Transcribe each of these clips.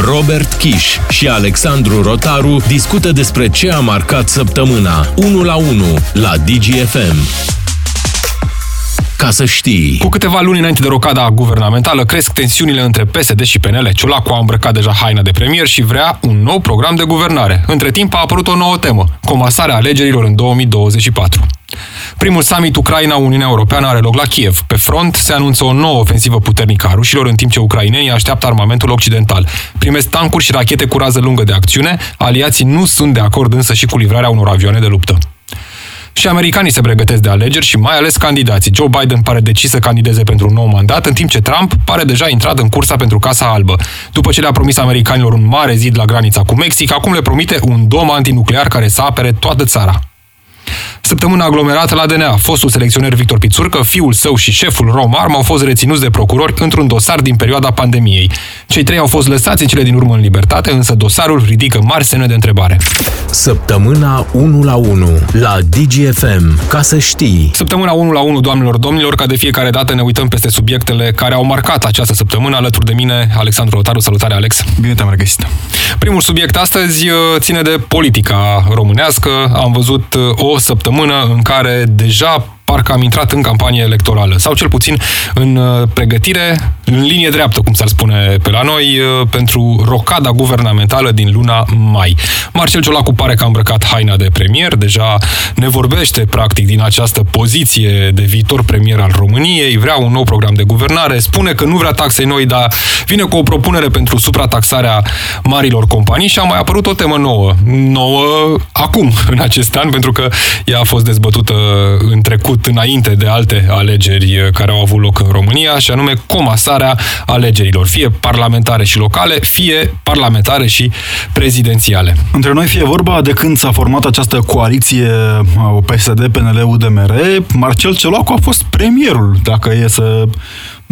Robert Kiș și Alexandru Rotaru discută despre ce a marcat săptămâna 1 la 1 la DGFM ca să știi. Cu câteva luni înainte de rocada guvernamentală, cresc tensiunile între PSD și PNL. Ciolacu a îmbrăcat deja haina de premier și vrea un nou program de guvernare. Între timp a apărut o nouă temă, comasarea alegerilor în 2024. Primul summit Ucraina-Uniunea Europeană are loc la Kiev. Pe front se anunță o nouă ofensivă puternică a rușilor, în timp ce ucrainenii așteaptă armamentul occidental. Primesc tancuri și rachete cu rază lungă de acțiune. Aliații nu sunt de acord însă și cu livrarea unor avioane de luptă. Și americanii se pregătesc de alegeri și mai ales candidații. Joe Biden pare decis să candideze pentru un nou mandat, în timp ce Trump pare deja intrat în cursa pentru Casa Albă. După ce le-a promis americanilor un mare zid la granița cu Mexic, acum le promite un dom antinuclear care să apere toată țara. Săptămâna aglomerată la DNA, fostul selecționer Victor Pițurcă, fiul său și șeful Romarm au fost reținuți de procurori într-un dosar din perioada pandemiei. Cei trei au fost lăsați în cele din urmă în libertate, însă dosarul ridică mari semne de întrebare. Săptămâna 1 la 1 la DGFM, ca să știi. Săptămâna 1 la 1, doamnelor, domnilor, ca de fiecare dată ne uităm peste subiectele care au marcat această săptămână alături de mine, Alexandru Rotaru. Salutare, Alex! Bine te-am regăsit! Primul subiect astăzi uh, ține de politica românească. Am văzut uh, o săptămână în care deja parcă am intrat în campanie electorală, sau cel puțin în uh, pregătire, în linie dreaptă, cum s-ar spune pe la noi, uh, pentru rocada guvernamentală din luna mai. Marcel Ciolacu pare că a îmbrăcat haina de premier, deja ne vorbește practic din această poziție de viitor premier al României, vrea un nou program de guvernare, spune că nu vrea taxe noi, dar vine cu o propunere pentru suprataxarea marilor companii și a mai apărut o temă nouă. Nouă acum, în acest an, pentru că ea a fost dezbătută în trecut făcut înainte de alte alegeri eh, care au avut loc în România, și anume comasarea alegerilor, fie parlamentare și locale, fie parlamentare și prezidențiale. Între noi fie vorba de când s-a format această coaliție eh, PSD, PNL, UDMR, Marcel Celoacu a fost premierul, dacă e să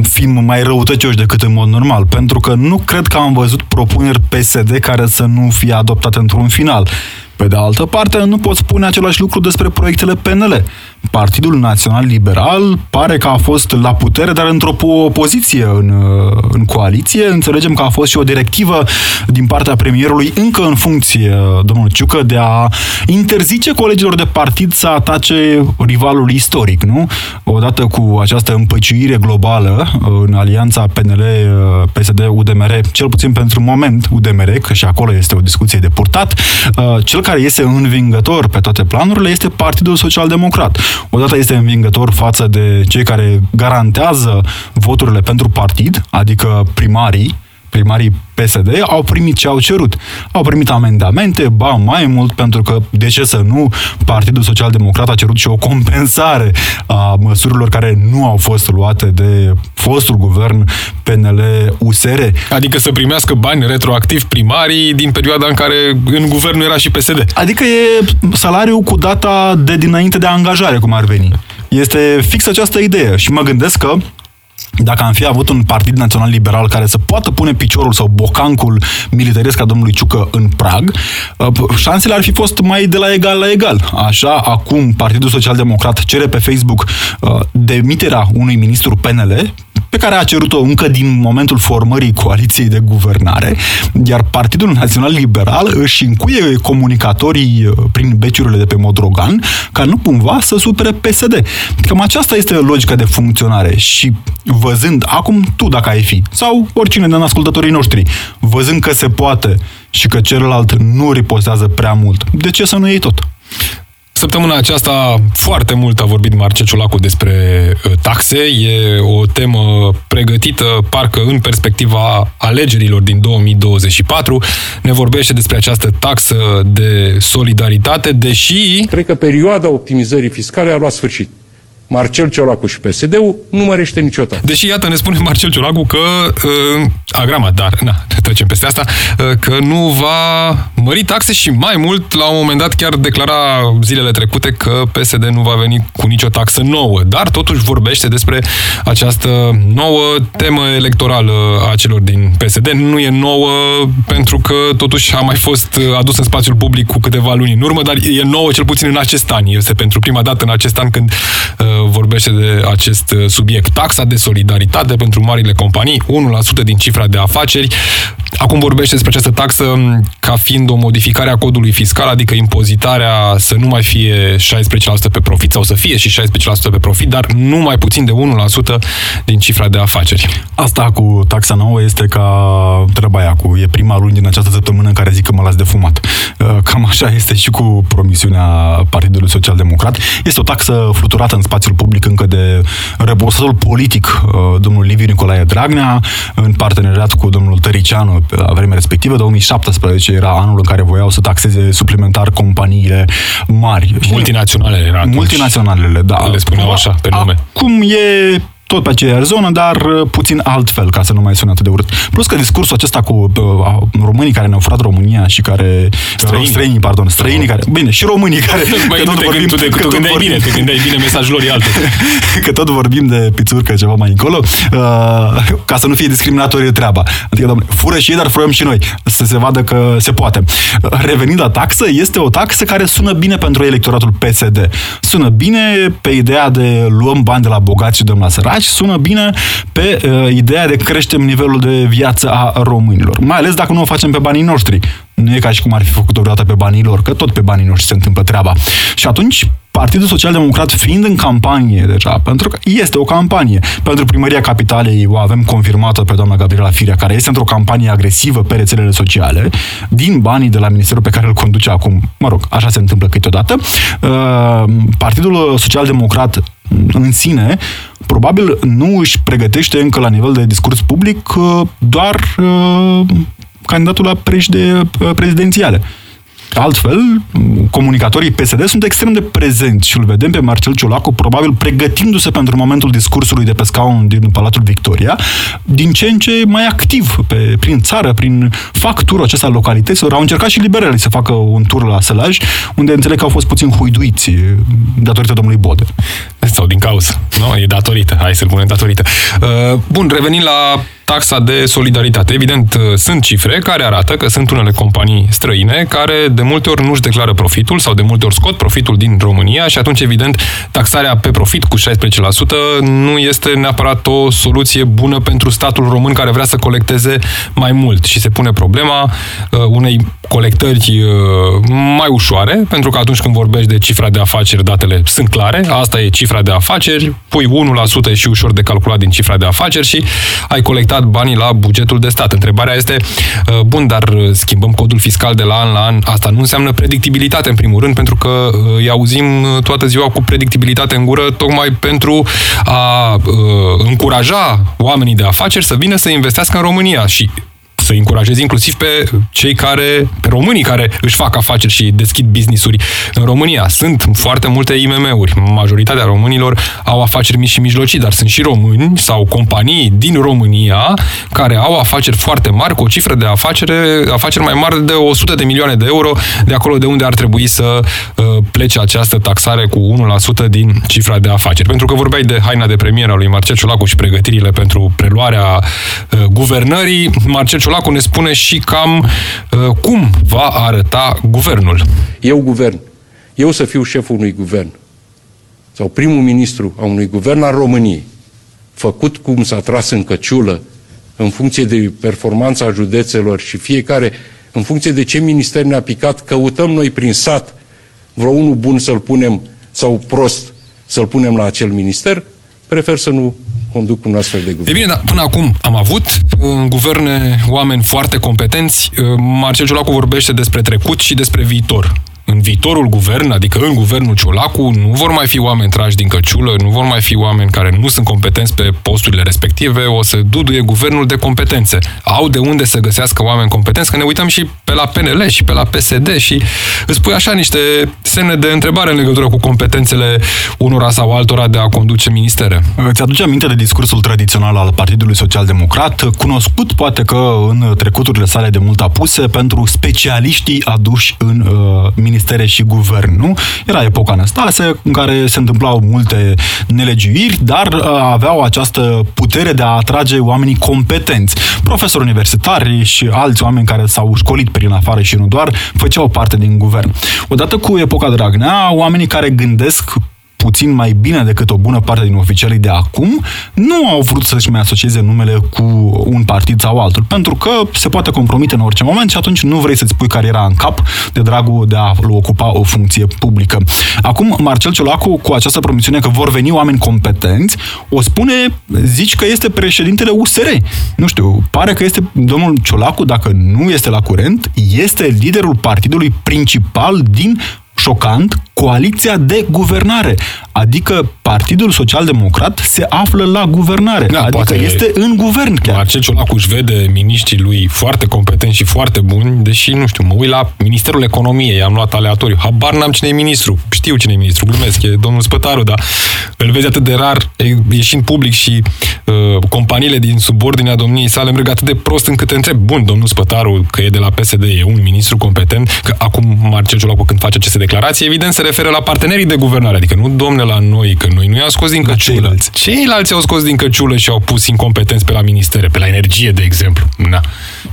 fim mai răutăcioși decât în mod normal, pentru că nu cred că am văzut propuneri PSD care să nu fie adoptate într-un final. Pe de altă parte, nu pot spune același lucru despre proiectele PNL. Partidul Național Liberal pare că a fost la putere, dar într-o poziție în, uh, în coaliție. Înțelegem că a fost și o directivă din partea premierului, încă în funcție, domnul Ciucă, de a interzice colegilor de partid să atace rivalul istoric, nu? Odată cu această împăciuire globală în alianța PNL-PSD-UDMR, cel puțin pentru moment UDMR, că și acolo este o discuție de purtat, uh, cel care este învingător pe toate planurile este Partidul Social Democrat odată este învingător față de cei care garantează voturile pentru partid, adică primarii, primarii PSD au primit ce au cerut. Au primit amendamente, ba mai mult, pentru că, de ce să nu, Partidul Social Democrat a cerut și o compensare a măsurilor care nu au fost luate de fostul guvern PNL-USR. Adică să primească bani retroactiv primarii din perioada în care în guvern era și PSD. Adică e salariul cu data de dinainte de angajare, cum ar veni. Este fix această idee și mă gândesc că dacă am fi avut un partid național liberal care să poată pune piciorul sau bocancul militaresc a domnului Ciucă în prag, uh, șansele ar fi fost mai de la egal la egal. Așa, acum Partidul Social Democrat cere pe Facebook uh, demiterea unui ministru PNL pe care a cerut-o încă din momentul formării coaliției de guvernare, iar Partidul Național Liberal își încuie comunicatorii uh, prin beciurile de pe Modrogan ca nu cumva să supere PSD. Cam aceasta este logica de funcționare și văzând, acum tu dacă ai fi, sau oricine din ascultătorii noștri, văzând că se poate și că celălalt nu ripostează prea mult, de ce să nu iei tot? Săptămâna aceasta foarte mult a vorbit Marce Ciolacu despre uh, taxe. E o temă pregătită parcă în perspectiva alegerilor din 2024. Ne vorbește despre această taxă de solidaritate, deși... Cred că perioada optimizării fiscale a luat sfârșit. Marcel Ciolacu și PSD-ul nu mărește niciodată. Deși, iată, ne spune Marcel Ciolacu că, uh, agrama, dar, na, trecem peste asta, uh, că nu va mări taxe și mai mult, la un moment dat chiar declara zilele trecute că PSD nu va veni cu nicio taxă nouă, dar totuși vorbește despre această nouă temă electorală a celor din PSD. Nu e nouă pentru că totuși a mai fost adus în spațiul public cu câteva luni în urmă, dar e nouă cel puțin în acest an. Este pentru prima dată în acest an când uh, vorbește de acest uh, subiect. Taxa de solidaritate pentru marile companii, 1% din cifra de afaceri. Acum vorbește despre această taxă ca fiind o modificare a codului fiscal, adică impozitarea să nu mai fie 16% pe profit sau să fie și 16% pe profit, dar nu mai puțin de 1% din cifra de afaceri. Asta cu taxa nouă este ca treaba aia cu e prima luni din această săptămână în care zic că mă las de fumat. Uh, cam așa este și cu promisiunea Partidului Social Democrat. Este o taxă fluturată în spațiul public încă de reborsatul politic uh, domnul Liviu Nicolae Dragnea, în parteneriat cu domnul Tăricianu la vremea respectivă, 2017 era anul în care voiau să taxeze suplimentar companiile mari. Multinaționalele era atunci. Multinaționalele, da. Le spuneau așa, pe nume. Cum e tot pe aceeași zonă, dar uh, puțin altfel, ca să nu mai sune atât de urât. Plus că discursul acesta cu uh, românii care ne-au furat România și care... Străini. Uh, străinii, pardon, străinii care... Bine, și românii care... Băi, că nu tot te, vorbim- tu te, că te tot gândeai vorbim- bine, te gândeai bine, mesajul lor e altul. că tot vorbim de pițurcă ceva mai încolo, uh, ca să nu fie discriminatorie treaba. Adică, domnule, fură și ei, dar furăm și noi, să se vadă că se poate. Uh, Revenind la taxă, este o taxă care sună bine pentru electoratul PSD. Sună bine pe ideea de luăm bani de la bogați și dăm la săraci, sună bine pe uh, ideea de creștem nivelul de viață a românilor. Mai ales dacă nu o facem pe banii noștri. Nu e ca și cum ar fi făcut-o vreodată pe banii lor, că tot pe banii noștri se întâmplă treaba. Și atunci, Partidul Social Democrat fiind în campanie deja, pentru că este o campanie, pentru primăria capitalei o avem confirmată pe doamna Gabriela Firea, care este într-o campanie agresivă pe rețelele sociale, din banii de la ministerul pe care îl conduce acum. Mă rog, așa se întâmplă câteodată. Uh, Partidul Social Democrat în sine, probabil nu își pregătește încă la nivel de discurs public uh, doar uh, candidatul la președe prezidențiale. Altfel, comunicatorii PSD sunt extrem de prezenți și îl vedem pe Marcel Ciolacu probabil pregătindu-se pentru momentul discursului de pe scaun din Palatul Victoria, din ce în ce mai activ pe, prin țară, prin fac turul acesta al localităților. Au încercat și liberalii să facă un tur la Sălaj, unde înțeleg că au fost puțin huiduiți datorită domnului Bode. Sau din cauză. Nu, e datorită. Hai să-l punem datorită. Uh, bun, revenind la taxa de solidaritate. Evident, uh, sunt cifre care arată că sunt unele companii străine care de multe ori nu-și declară profitul sau de multe ori scot profitul din România și atunci, evident, taxarea pe profit cu 16% nu este neapărat o soluție bună pentru statul român care vrea să colecteze mai mult și se pune problema uh, unei colectări uh, mai ușoare, pentru că atunci când vorbești de cifra de afaceri, datele sunt clare, asta e cifra de afaceri, pui 1% e și ușor de calculat din cifra de afaceri și ai colectat banii la bugetul de stat. Întrebarea este, uh, bun, dar uh, schimbăm codul fiscal de la an la an, asta nu înseamnă predictibilitate în primul rând, pentru că uh, îi auzim toată ziua cu predictibilitate în gură, tocmai pentru a uh, încuraja oamenii de afaceri să vină să investească în România și să încurajezi inclusiv pe cei care, pe românii care își fac afaceri și deschid business-uri în România. Sunt foarte multe IMM-uri. Majoritatea românilor au afaceri mici și mijlocii, dar sunt și români sau companii din România care au afaceri foarte mari, cu o cifră de afacere, afaceri mai mari de 100 de milioane de euro, de acolo de unde ar trebui să uh, plece această taxare cu 1% din cifra de afaceri. Pentru că vorbeai de haina de premier a lui Marcel Ciolacu și pregătirile pentru preluarea uh, guvernării, Marcel Ciolacu ne spune și cam uh, cum va arăta guvernul. Eu guvern. Eu să fiu șeful unui guvern sau primul ministru a unui guvern al României, făcut cum s-a tras în căciulă, în funcție de performanța județelor și fiecare, în funcție de ce minister ne-a picat, căutăm noi prin sat vreo unul bun să-l punem sau prost să-l punem la acel minister, prefer să nu conduc un astfel de E guvern. bine, dar până acum am avut în guverne oameni foarte competenți. Uh, Marcel Ciolacu vorbește despre trecut și despre viitor. În viitorul guvern, adică în guvernul Ciolacu, nu vor mai fi oameni trași din căciulă, nu vor mai fi oameni care nu sunt competenți pe posturile respective, o să duduie guvernul de competențe. Au de unde să găsească oameni competenți, că ne uităm și pe la PNL și pe la PSD și îți pui așa niște semne de întrebare în legătură cu competențele unora sau altora de a conduce ministere. Îți aduce aminte de discursul tradițional al Partidului Social Democrat, cunoscut poate că în trecuturile sale de mult apuse pentru specialiștii aduși în uh, ministere și guvern, nu? Era epoca Năstase, în care se întâmplau multe nelegiuiri, dar uh, aveau această putere de a atrage oamenii competenți. Profesori universitari și alți oameni care s-au școlit prin afară și nu doar, făceau parte din guvern. Odată cu epoca Dragnea, oamenii care gândesc puțin mai bine decât o bună parte din oficialii de acum, nu au vrut să-și mai asocieze numele cu un partid sau altul, pentru că se poate compromite în orice moment și atunci nu vrei să-ți pui cariera în cap de dragul de a ocupa o funcție publică. Acum, Marcel Ciolacu, cu această promisiune că vor veni oameni competenți, o spune, zici că este președintele USR. Nu știu, pare că este domnul Ciolacu, dacă nu este la curent, este liderul partidului principal din șocant, coaliția de guvernare. Adică Partidul Social Democrat se află la guvernare. Da, adică poate este în guvern chiar. Marcel Ciolacu își vede miniștrii lui foarte competenți și foarte buni, deși, nu știu, mă uit la Ministerul Economiei, am luat aleatoriu. Habar n-am cine e ministru. Știu cine e ministru, glumesc, e domnul Spătaru, dar îl vezi atât de rar ieșind public și uh, companiile din subordinea domniei sale merg atât de prost încât te întreb, bun, domnul Spătaru, că e de la PSD, e un ministru competent, că acum Marcel Ciolacu când face aceste declarații, evident se referă la partenerii de guvernare, adică nu domne la noi, că noi nu i-am scos din căciulă. Ceilalți. ceilalți au scos din căciulă și au pus incompetenți pe la ministere, pe la energie, de exemplu. Na,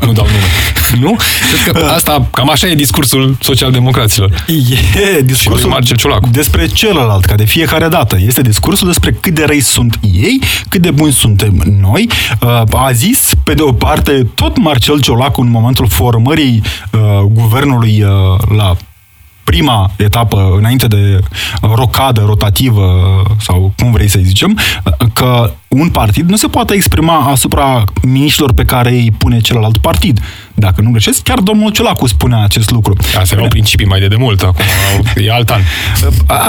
nu dau nume. nu? Cred că asta, cam așa e discursul socialdemocraților. E discursul Marcel Ciolacu. despre celălalt, ca de fiecare dată. Este discursul despre cât de răi sunt ei, cât de buni suntem noi. Uh, a zis, pe de o parte, tot Marcel Ciolacu în momentul formării uh, guvernului uh, la prima etapă, înainte de rocadă rotativă, sau cum vrei să zicem, că un partid nu se poate exprima asupra miniștilor pe care îi pune celălalt partid. Dacă nu greșesc, chiar domnul Ciolacu spunea acest lucru. Asta erau principii mai de demult, acum e alt an.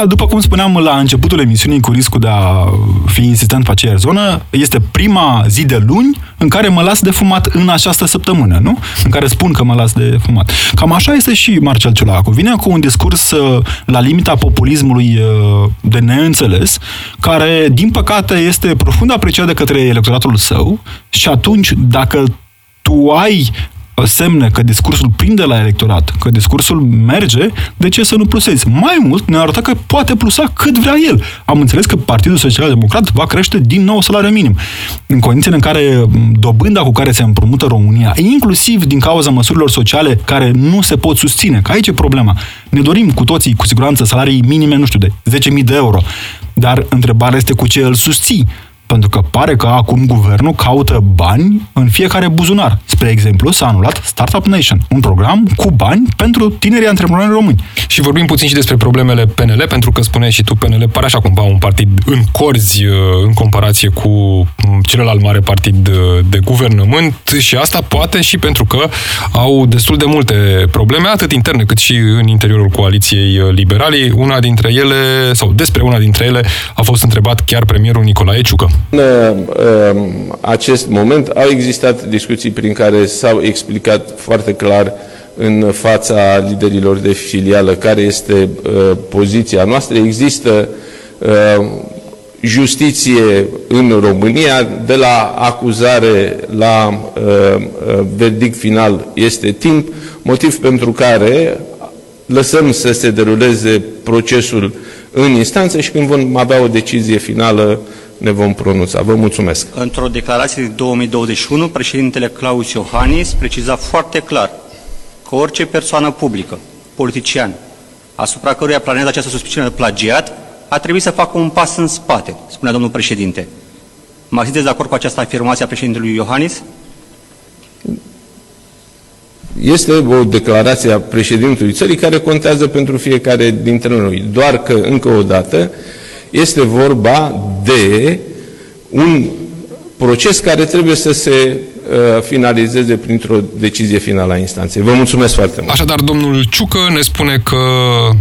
După cum spuneam la începutul emisiunii, cu riscul de a fi insistent pe aceeași zonă, este prima zi de luni în care mă las de fumat în această săptămână, nu? În care spun că mă las de fumat. Cam așa este și Marcel Ciolacu. Vine cu un discurs uh, la limita populismului uh, de neînțeles, care, din păcate, este profund apreciat de către electoratul său și atunci, dacă tu ai semne că discursul prinde la electorat, că discursul merge, de ce să nu plusezi? Mai mult ne arată că poate plusa cât vrea el. Am înțeles că Partidul Social Democrat va crește din nou salariul minim. În condițiile în care dobânda cu care se împrumută România, inclusiv din cauza măsurilor sociale care nu se pot susține, că aici e problema. Ne dorim cu toții, cu siguranță, salarii minime, nu știu, de 10.000 de euro. Dar întrebarea este cu ce îl susții. Pentru că pare că acum guvernul caută bani în fiecare buzunar. Spre exemplu, s-a anulat Startup Nation, un program cu bani pentru tinerii antreprenori români. Și vorbim puțin și despre problemele PNL, pentru că spuneai și tu, PNL pare așa cumva un partid în corzi uh, în comparație cu mm, celălalt mare partid uh, de guvernământ și asta poate și pentru că au destul de multe probleme, atât interne cât și în interiorul coaliției uh, liberalii. Una dintre ele, sau despre una dintre ele, a fost întrebat chiar premierul Nicolae Ciucă. În um, acest moment au existat discuții prin care s-au explicat foarte clar în fața liderilor de filială care este uh, poziția noastră. Există uh, justiție în România, de la acuzare la uh, verdict final este timp, motiv pentru care lăsăm să se deruleze procesul în instanță și când vom avea o decizie finală ne vom pronunța. Vă mulțumesc. Într-o declarație din 2021, președintele Claus Iohannis preciza foarte clar că orice persoană publică, politician, asupra căruia planează această suspiciune de plagiat, a trebuit să facă un pas în spate, spunea domnul președinte. Mă sunteți de acord cu această afirmație a președintelui Iohannis? Este o declarație a președintelui țării care contează pentru fiecare dintre noi. Doar că, încă o dată, este vorba de un proces care trebuie să se uh, finalizeze printr-o decizie finală a instanței. Vă mulțumesc foarte mult. Așadar, domnul Ciucă ne spune că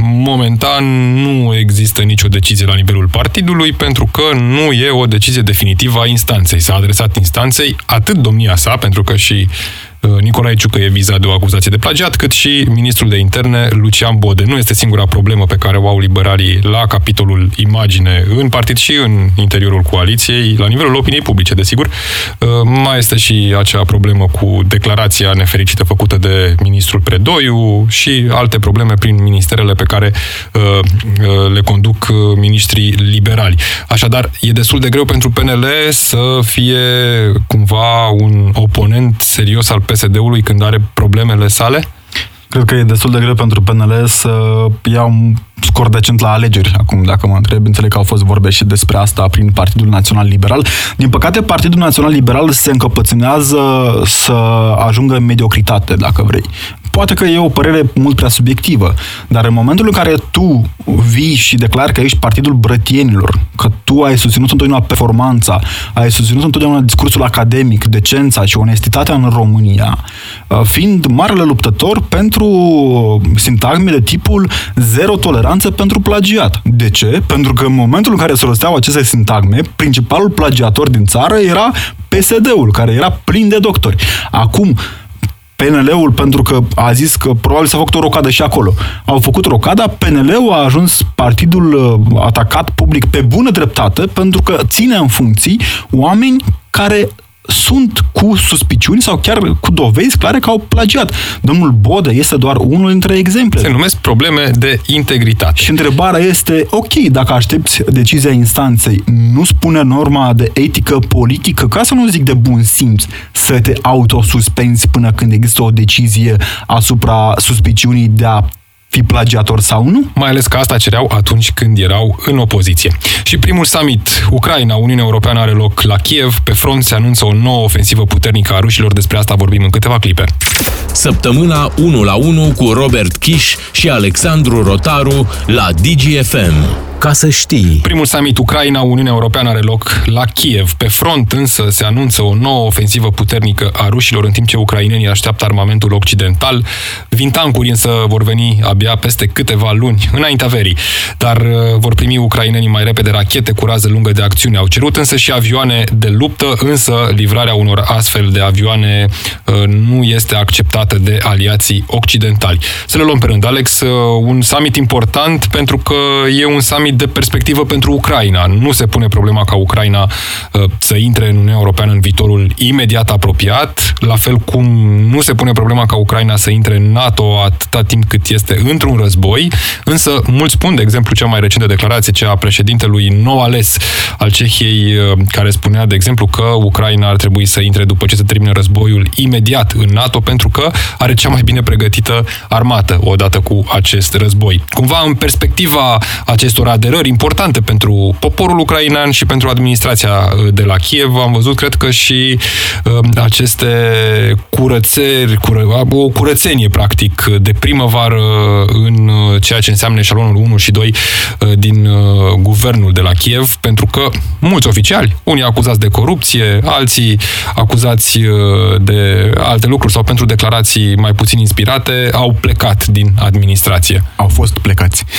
momentan nu există nicio decizie la nivelul partidului pentru că nu e o decizie definitivă a instanței. S-a adresat instanței atât domnia sa, pentru că și Uh, Nicolae Ciucă e vizat de o acuzație de plagiat, cât și ministrul de interne, Lucian Bode. Nu este singura problemă pe care o au liberalii la capitolul imagine în partid și în interiorul coaliției, la nivelul opiniei publice, desigur. Uh, mai este și acea problemă cu declarația nefericită făcută de ministrul Predoiu și alte probleme prin ministerele pe care uh, le conduc ministrii liberali. Așadar, e destul de greu pentru PNL să fie cumva un oponent serios al PSD-ului când are problemele sale? Cred că e destul de greu pentru PNL să ia un scor decent la alegeri. Acum, dacă mă întreb, înțeleg că au fost vorbe și despre asta prin Partidul Național Liberal. Din păcate, Partidul Național Liberal se încăpățânează să ajungă în mediocritate, dacă vrei. Poate că e o părere mult prea subiectivă, dar în momentul în care tu vii și declari că ești partidul brătienilor, că tu ai susținut întotdeauna performanța, ai susținut întotdeauna discursul academic, decența și onestitatea în România, uh, fiind marele luptător pentru sintagme de tipul zero toleranță pentru plagiat. De ce? Pentru că în momentul în care se rosteau aceste sintagme, principalul plagiator din țară era PSD-ul, care era plin de doctori. Acum, PNL-ul, pentru că a zis că probabil s-a făcut o rocadă și acolo. Au făcut rocada, PNL-ul a ajuns partidul uh, atacat public pe bună dreptate, pentru că ține în funcții oameni care sunt cu suspiciuni sau chiar cu dovezi clare că au plagiat. Domnul Bodă este doar unul dintre exemple. Se numesc probleme de integritate. Și întrebarea este, ok, dacă aștepți decizia instanței, nu spune norma de etică politică, ca să nu zic de bun simț, să te autosuspenzi până când există o decizie asupra suspiciunii de a fi plagiator sau nu? Mai ales că asta cereau atunci când erau în opoziție. Și primul summit Ucraina-Uniunea Europeană are loc la Kiev. Pe front se anunță o nouă ofensivă puternică a rușilor. Despre asta vorbim în câteva clipe. Săptămâna 1 la 1 cu Robert Kiș și Alexandru Rotaru la DGFM ca să știi. Primul summit Ucraina-Uniunea Europeană are loc la Kiev. Pe front însă se anunță o nouă ofensivă puternică a rușilor în timp ce ucrainenii așteaptă armamentul occidental. Vintancuri însă vor veni abia peste câteva luni, înaintea verii. Dar uh, vor primi ucrainenii mai repede rachete cu rază lungă de acțiune. Au cerut însă și avioane de luptă, însă livrarea unor astfel de avioane uh, nu este acceptată de aliații occidentali. Să le luăm pe rând. Alex, uh, un summit important pentru că e un summit summit de perspectivă pentru Ucraina. Nu se pune problema ca Ucraina uh, să intre în Uniunea Europeană în viitorul imediat apropiat, la fel cum nu se pune problema ca Ucraina să intre în NATO atâta timp cât este într-un război, însă mulți spun, de exemplu, cea mai recentă declarație, cea a președintelui nou ales al Cehiei, uh, care spunea, de exemplu, că Ucraina ar trebui să intre după ce se termină războiul imediat în NATO, pentru că are cea mai bine pregătită armată odată cu acest război. Cumva, în perspectiva acestor aderări importante pentru poporul ucrainean și pentru administrația uh, de la Kiev. Am văzut, cred că și uh, aceste curățeri, cură, o curățenie, practic, de primăvară în uh, ceea ce înseamnă eșalonul 1 și 2 uh, din uh, guvernul de la Kiev, pentru că mulți oficiali, unii acuzați de corupție, alții acuzați uh, de alte lucruri sau pentru declarații mai puțin inspirate, au plecat din administrație. Au fost plecați.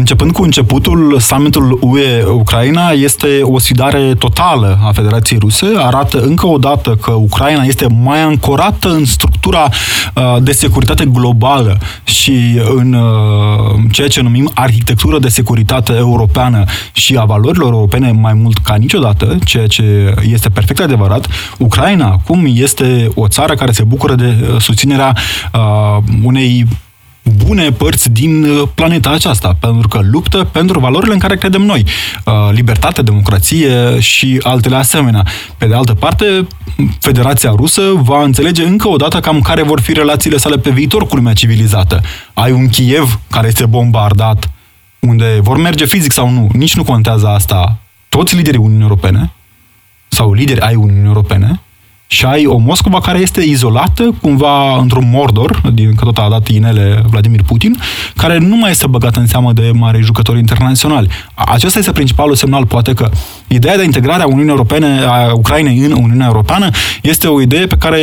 uh, începând cu începutul summitul UE-Ucraina, este o sfidare totală a Federației Ruse. Arată încă o dată că Ucraina este mai ancorată în structura uh, de securitate globală și în uh, ceea ce numim arhitectură de securitate europeană și a valorilor europene mai mult ca niciodată, ceea ce este perfect adevărat. Ucraina acum este o țară care se bucură de uh, susținerea uh, unei bune părți din uh, planeta aceasta, pentru că luptă pentru valorile în care credem noi. Uh, libertate, democrație și altele asemenea. Pe de altă parte, Federația Rusă va înțelege încă o dată cam care vor fi relațiile sale pe viitor cu lumea civilizată. Ai un Kiev care este bombardat, unde vor merge fizic sau nu, nici nu contează asta. Toți liderii Uniunii Europene sau lideri ai Uniunii Europene și ai o Moscova care este izolată, cumva într-un mordor, din că tot a dat inele Vladimir Putin, care nu mai este băgată în seamă de mari jucători internaționali. Acesta este principalul semnal, poate că ideea de integrare a Uniunii Europene, a Ucrainei în Uniunea Europeană, este o idee pe care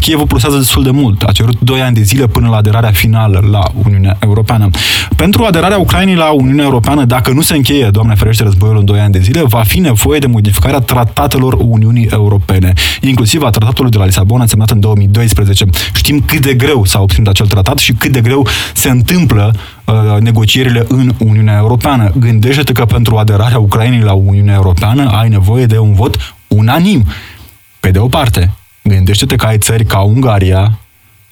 Kievul plusează destul de mult. A cerut 2 ani de zile până la aderarea finală la Uniunea Europeană. Pentru aderarea Ucrainei la Uniunea Europeană, dacă nu se încheie, Doamne ferește, războiul în 2 ani de zile, va fi nevoie de modificarea tratatelor Uniunii Europene, inclusiv a tratatului de la Lisabona, semnat în 2012. Știm cât de greu s-a obținut acel tratat și cât de greu se întâmplă uh, negocierile în Uniunea Europeană. Gândește-te că pentru aderarea Ucrainei la Uniunea Europeană ai nevoie de un vot unanim. Pe de o parte, gândește-te că ai țări ca Ungaria,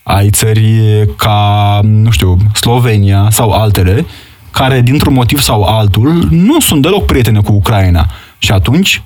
ai țări ca, nu știu, Slovenia sau altele, care, dintr-un motiv sau altul, nu sunt deloc prietene cu Ucraina. Și atunci,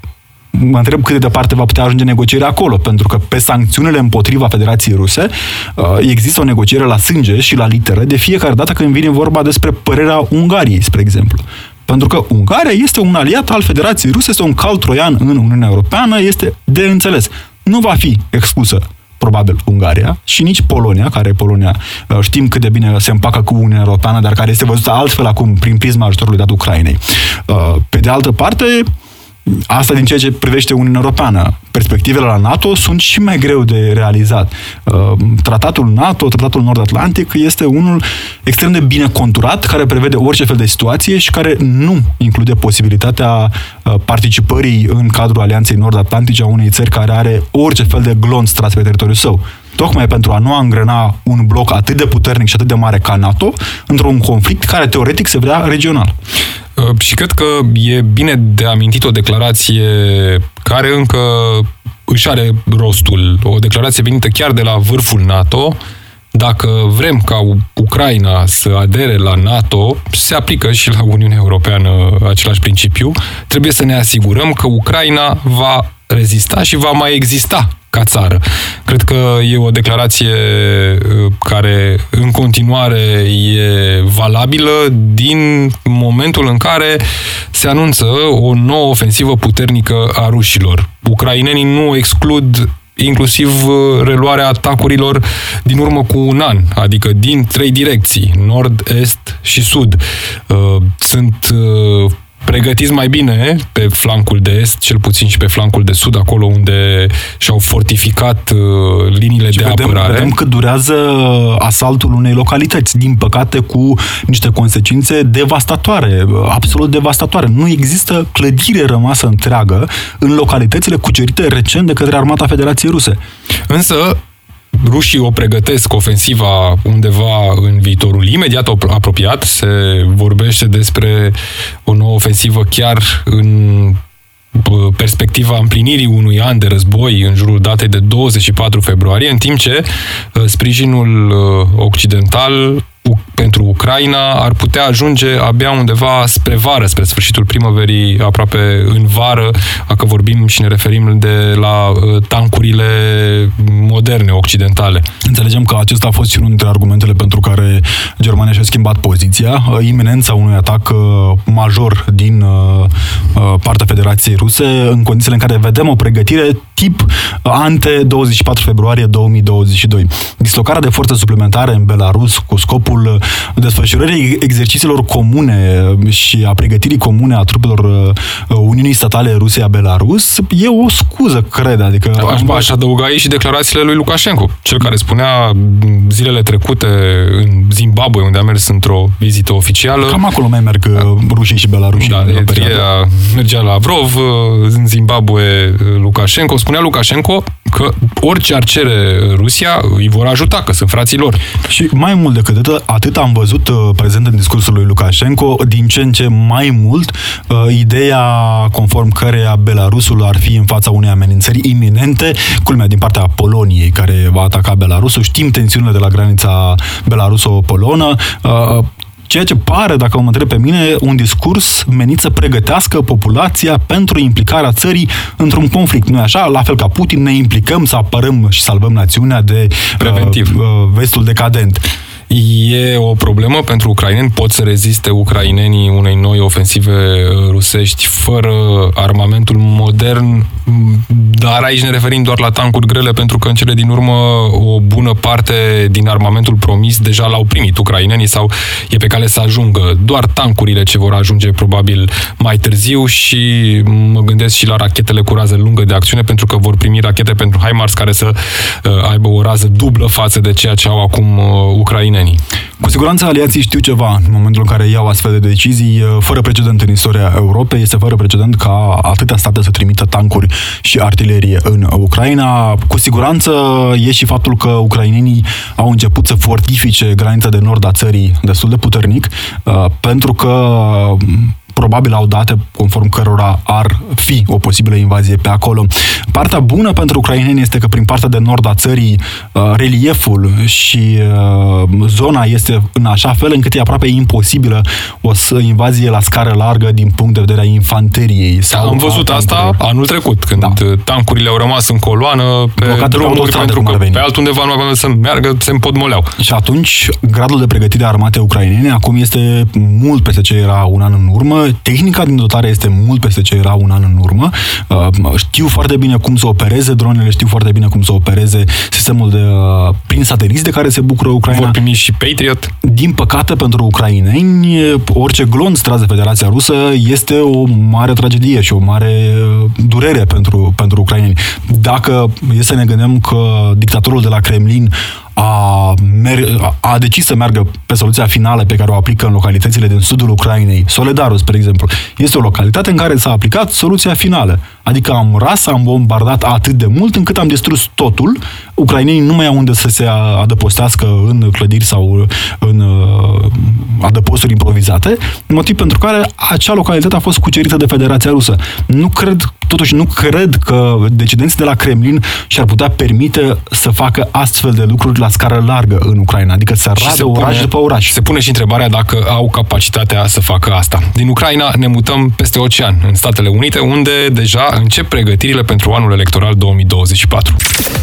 mă întreb cât de departe va putea ajunge negocierea acolo, pentru că pe sancțiunile împotriva Federației Ruse uh, există o negociere la sânge și la literă de fiecare dată când vine vorba despre părerea Ungariei, spre exemplu. Pentru că Ungaria este un aliat al Federației Ruse, este un cal troian în Uniunea Europeană, este de înțeles. Nu va fi exclusă probabil Ungaria și nici Polonia, care Polonia uh, știm cât de bine se împacă cu Uniunea Europeană, dar care este văzută altfel acum prin prisma ajutorului dat Ucrainei. Uh, pe de altă parte, Asta din ceea ce privește Uniunea Europeană. Perspectivele la NATO sunt și mai greu de realizat. Uh, tratatul NATO, Tratatul Nord-Atlantic, este unul extrem de bine conturat, care prevede orice fel de situație și care nu include posibilitatea uh, participării în cadrul Alianței Nord-Atlantice a unei țări care are orice fel de glonț tras pe teritoriul său tocmai pentru a nu angrena un bloc atât de puternic și atât de mare ca NATO într-un conflict care teoretic se vedea regional. Uh, și cred că e bine de amintit o declarație care încă își are rostul, o declarație venită chiar de la vârful NATO, dacă vrem ca Ucraina să adere la NATO, se aplică și la Uniunea Europeană același principiu, trebuie să ne asigurăm că Ucraina va rezista și va mai exista ca țară. Cred că e o declarație uh, care în continuare e valabilă din momentul în care se anunță o nouă ofensivă puternică a rușilor. Ucrainenii nu exclud inclusiv uh, reluarea atacurilor din urmă cu un an, adică din trei direcții, nord, est și sud. Uh, sunt pregătiți mai bine pe flancul de est, cel puțin și pe flancul de sud, acolo unde și-au fortificat uh, liniile și de vedem, apărare. Vedem cât durează asaltul unei localități, din păcate cu niște consecințe devastatoare, absolut devastatoare. Nu există clădire rămasă întreagă în localitățile cucerite recent de către Armata Federației Ruse. Însă, rușii o pregătesc ofensiva undeva în viitorul imediat apropiat. Se vorbește despre o nouă ofensivă chiar în perspectiva împlinirii unui an de război în jurul datei de 24 februarie, în timp ce uh, sprijinul uh, occidental pentru Ucraina ar putea ajunge abia undeva spre vară, spre sfârșitul primăverii, aproape în vară, dacă vorbim și ne referim de la uh, tancurile moderne, occidentale. Înțelegem că acesta a fost și unul dintre argumentele pentru care Germania și-a schimbat poziția. Uh, iminența unui atac uh, major din partea Federației Ruse, în condițiile în care vedem o pregătire tip ante 24 februarie 2022. Dislocarea de forțe suplimentare în Belarus cu scopul scopul uh, desfășurării exercițiilor comune și a pregătirii comune a trupelor uh, Uniunii Statale Rusia-Belarus e o scuză, cred. Adică aș, aș adăuga aici și declarațiile lui Lukashenko, cel care spunea zilele trecute în Zimbabwe, unde a mers într-o vizită oficială. Cam acolo mai merg uh, rușii și belarușii. Da, Eritrea mergea la Avrov, în Zimbabwe Lukashenko. Spunea Lukashenko că orice ar cere Rusia îi vor ajuta, că sunt frații lor. Și mai mult decât atât, atât am văzut uh, prezent în discursul lui Lukashenko, din ce în ce mai mult, uh, ideea conform căreia Belarusul ar fi în fața unei amenințări iminente, culmea din partea Poloniei care va ataca Belarusul. Știm tensiunile de la granița belaruso-polonă. Uh, ceea ce pare, dacă mă întreb pe mine, un discurs menit să pregătească populația pentru implicarea țării într-un conflict. Nu așa? La fel ca Putin, ne implicăm să apărăm și salvăm națiunea de Preventiv. Uh, vestul decadent. E o problemă pentru ucraineni? Pot să reziste ucrainenii unei noi ofensive rusești fără armamentul modern? Dar aici ne referim doar la tancuri grele, pentru că în cele din urmă o bună parte din armamentul promis deja l-au primit ucrainenii sau e pe cale să ajungă. Doar tancurile ce vor ajunge probabil mai târziu și mă gândesc și la rachetele cu rază lungă de acțiune, pentru că vor primi rachete pentru HIMARS care să uh, aibă o rază dublă față de ceea ce au acum uh, ucrainenii ucrainenii. Cu siguranță aliații știu ceva în momentul în care iau astfel de decizii uh, fără precedent în istoria Europei. Este fără precedent ca atâtea state să trimită tancuri și artilerie în Ucraina. Cu siguranță e și faptul că ucrainenii au început să fortifice granița de nord a țării destul de puternic, uh, pentru că probabil au date conform cărora ar fi o posibilă invazie pe acolo. Partea bună pentru ucraineni este că prin partea de nord a țării uh, relieful și uh, zona este în așa fel încât e aproape imposibilă o invazie la scară largă din punct de vedere a infanteriei. Sau Am văzut asta anul trecut, când da. tancurile au rămas în coloană pe Blocate drumuri, pe pentru că pe altundeva nu aveau să meargă, se împodmoleau. Și atunci, gradul de pregătire a armatei ucrainene acum este mult peste ce era un an în urmă. Tehnica din dotare este mult peste ce era un an în urmă. Uh, știu foarte bine cum să opereze dronele, știu foarte bine cum să opereze sistemul de uh, prin sateliți de care se bucură Ucraina. Vor primi și Patriot? Din păcate, pentru ucraineni, orice glonț tras de Federația Rusă este o mare tragedie și o mare uh, durere pentru, pentru ucraineni. Dacă e să ne gândim că dictatorul de la Kremlin a, mer- a decis să meargă pe soluția finală pe care o aplică în localitățile din sudul Ucrainei, Soledarul, spre exemplu, este o localitate în care s-a aplicat soluția finală. Adică am ras, am bombardat atât de mult încât am distrus totul. Ucrainenii nu mai au unde să se adăpostească în clădiri sau în uh, adăposturi improvizate, motiv pentru care acea localitate a fost cucerită de Federația Rusă. Nu cred, totuși nu cred că decidenții de la Kremlin și-ar putea permite să facă astfel de lucruri la scară largă în Ucraina, adică să radă oraș după oraș. Se pune și întrebarea dacă au capacitatea să facă asta. Din Ucraina ne mutăm peste ocean, în Statele Unite, unde deja încep pregătirile pentru anul electoral 2024.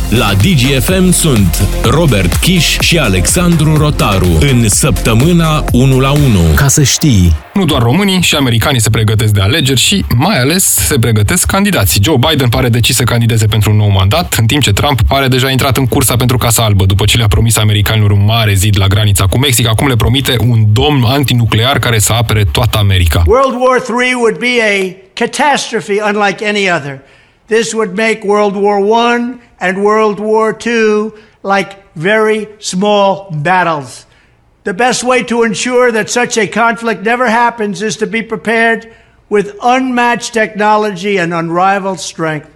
La DGFM sunt Robert Kiș și Alexandru Rotaru în săptămâna 1 la 1. Ca să știi... Nu doar românii și americanii se pregătesc de alegeri și, mai ales, se pregătesc candidații. Joe Biden pare decis să candideze pentru un nou mandat, în timp ce Trump pare deja intrat în cursa pentru Casa Albă, după ce le-a promis americanilor un mare zid la granița cu Mexic, acum le promite un domn antinuclear care să apere toată America. World War III would be a catastrophe unlike any other. This would make World War I and World War II like very small battles. The best way to ensure that such a conflict never happens is to be prepared with unmatched technology and unrivaled strength.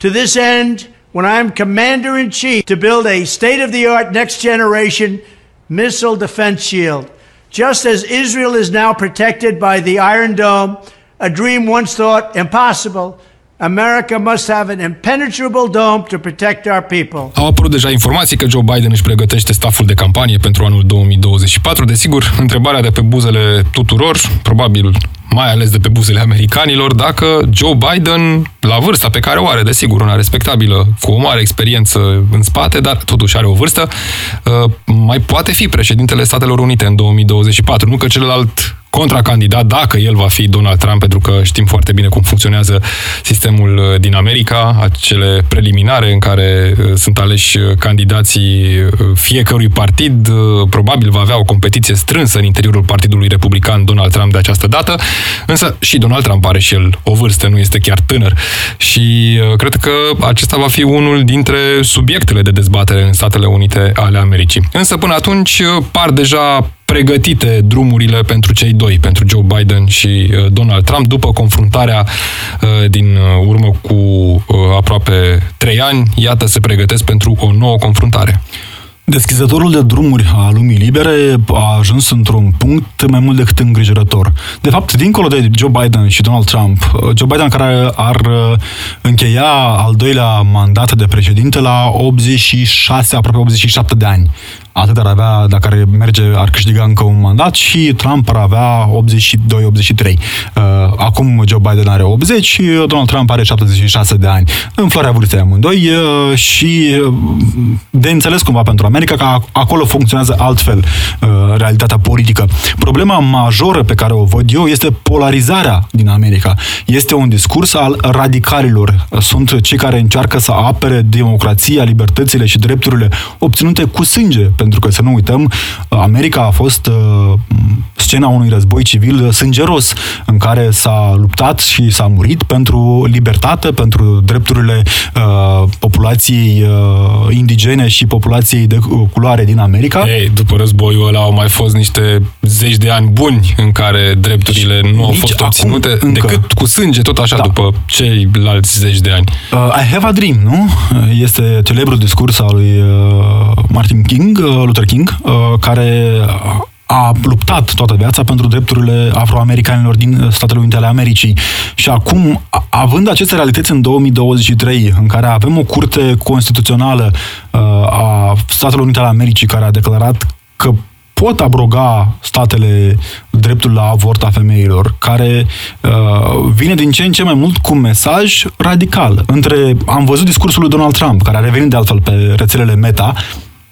To this end, when I'm commander in chief, to build a state of the art next generation missile defense shield. Just as Israel is now protected by the Iron Dome, a dream once thought impossible, America must have an impenetrable dome to protect our people. Au apărut deja informații că Joe Biden își pregătește staful de campanie pentru anul 2024. Desigur, întrebarea de pe buzele tuturor, probabil mai ales de pe buzele americanilor, dacă Joe Biden, la vârsta pe care o are, desigur, una respectabilă, cu o mare experiență în spate, dar totuși are o vârstă, uh, mai poate fi președintele Statelor Unite în 2024. Nu că celălalt contracandidat, dacă el va fi Donald Trump, pentru că știm foarte bine cum funcționează sistemul uh, din America, acele preliminare în care uh, sunt aleși uh, candidații fiecărui partid, probabil va avea o competiție strânsă în interiorul Partidului Republican Donald Trump de această dată, însă și Donald Trump are și el o vârstă, nu este chiar tânăr. Și cred că acesta va fi unul dintre subiectele de dezbatere în Statele Unite ale Americii. Însă până atunci par deja pregătite drumurile pentru cei doi, pentru Joe Biden și uh, Donald Trump, după confruntarea uh, din uh, urmă cu aproape trei ani, iată, se pregătesc pentru o nouă confruntare. Deschizătorul de drumuri a lumii libere a ajuns într-un punct mai mult decât îngrijorător. De fapt, dincolo de Joe Biden și Donald Trump, Joe Biden care ar încheia al doilea mandat de președinte la 86, aproape 87 de ani atât ar avea, dacă ar merge, ar câștiga încă un mandat și Trump ar avea 82-83. Uh, acum Joe Biden are 80 și Donald Trump are 76 de ani. În floarea vârstei amândoi uh, și uh, de înțeles cumva pentru America că acolo funcționează altfel realitatea politică. Problema majoră pe care o văd eu este polarizarea din America. Este un discurs al radicalilor. Sunt cei care încearcă să apere democrația, libertățile și drepturile obținute cu sânge pe pentru că să nu uităm, America a fost uh, scena unui război civil sângeros în care s-a luptat și s-a murit pentru libertate, pentru drepturile uh, populației uh, indigene și populației de culoare din America. Ei, după războiul ăla au mai fost niște zeci de ani buni în care drepturile nu au fost obținute încă. decât cu sânge, tot așa, da. după ceilalți zeci de ani. Uh, I have a dream, nu? Este celebrul discurs al lui uh, Martin King, uh, Luther King, uh, care a luptat toată viața pentru drepturile afroamericanilor din Statele Unite ale Americii. Și acum, având aceste realități în 2023, în care avem o curte constituțională uh, a Statelor Unite ale Americii care a declarat că pot abroga statele dreptul la avort a femeilor, care uh, vine din ce în ce mai mult cu un mesaj radical. Între, am văzut discursul lui Donald Trump, care a revenit de altfel pe rețelele Meta,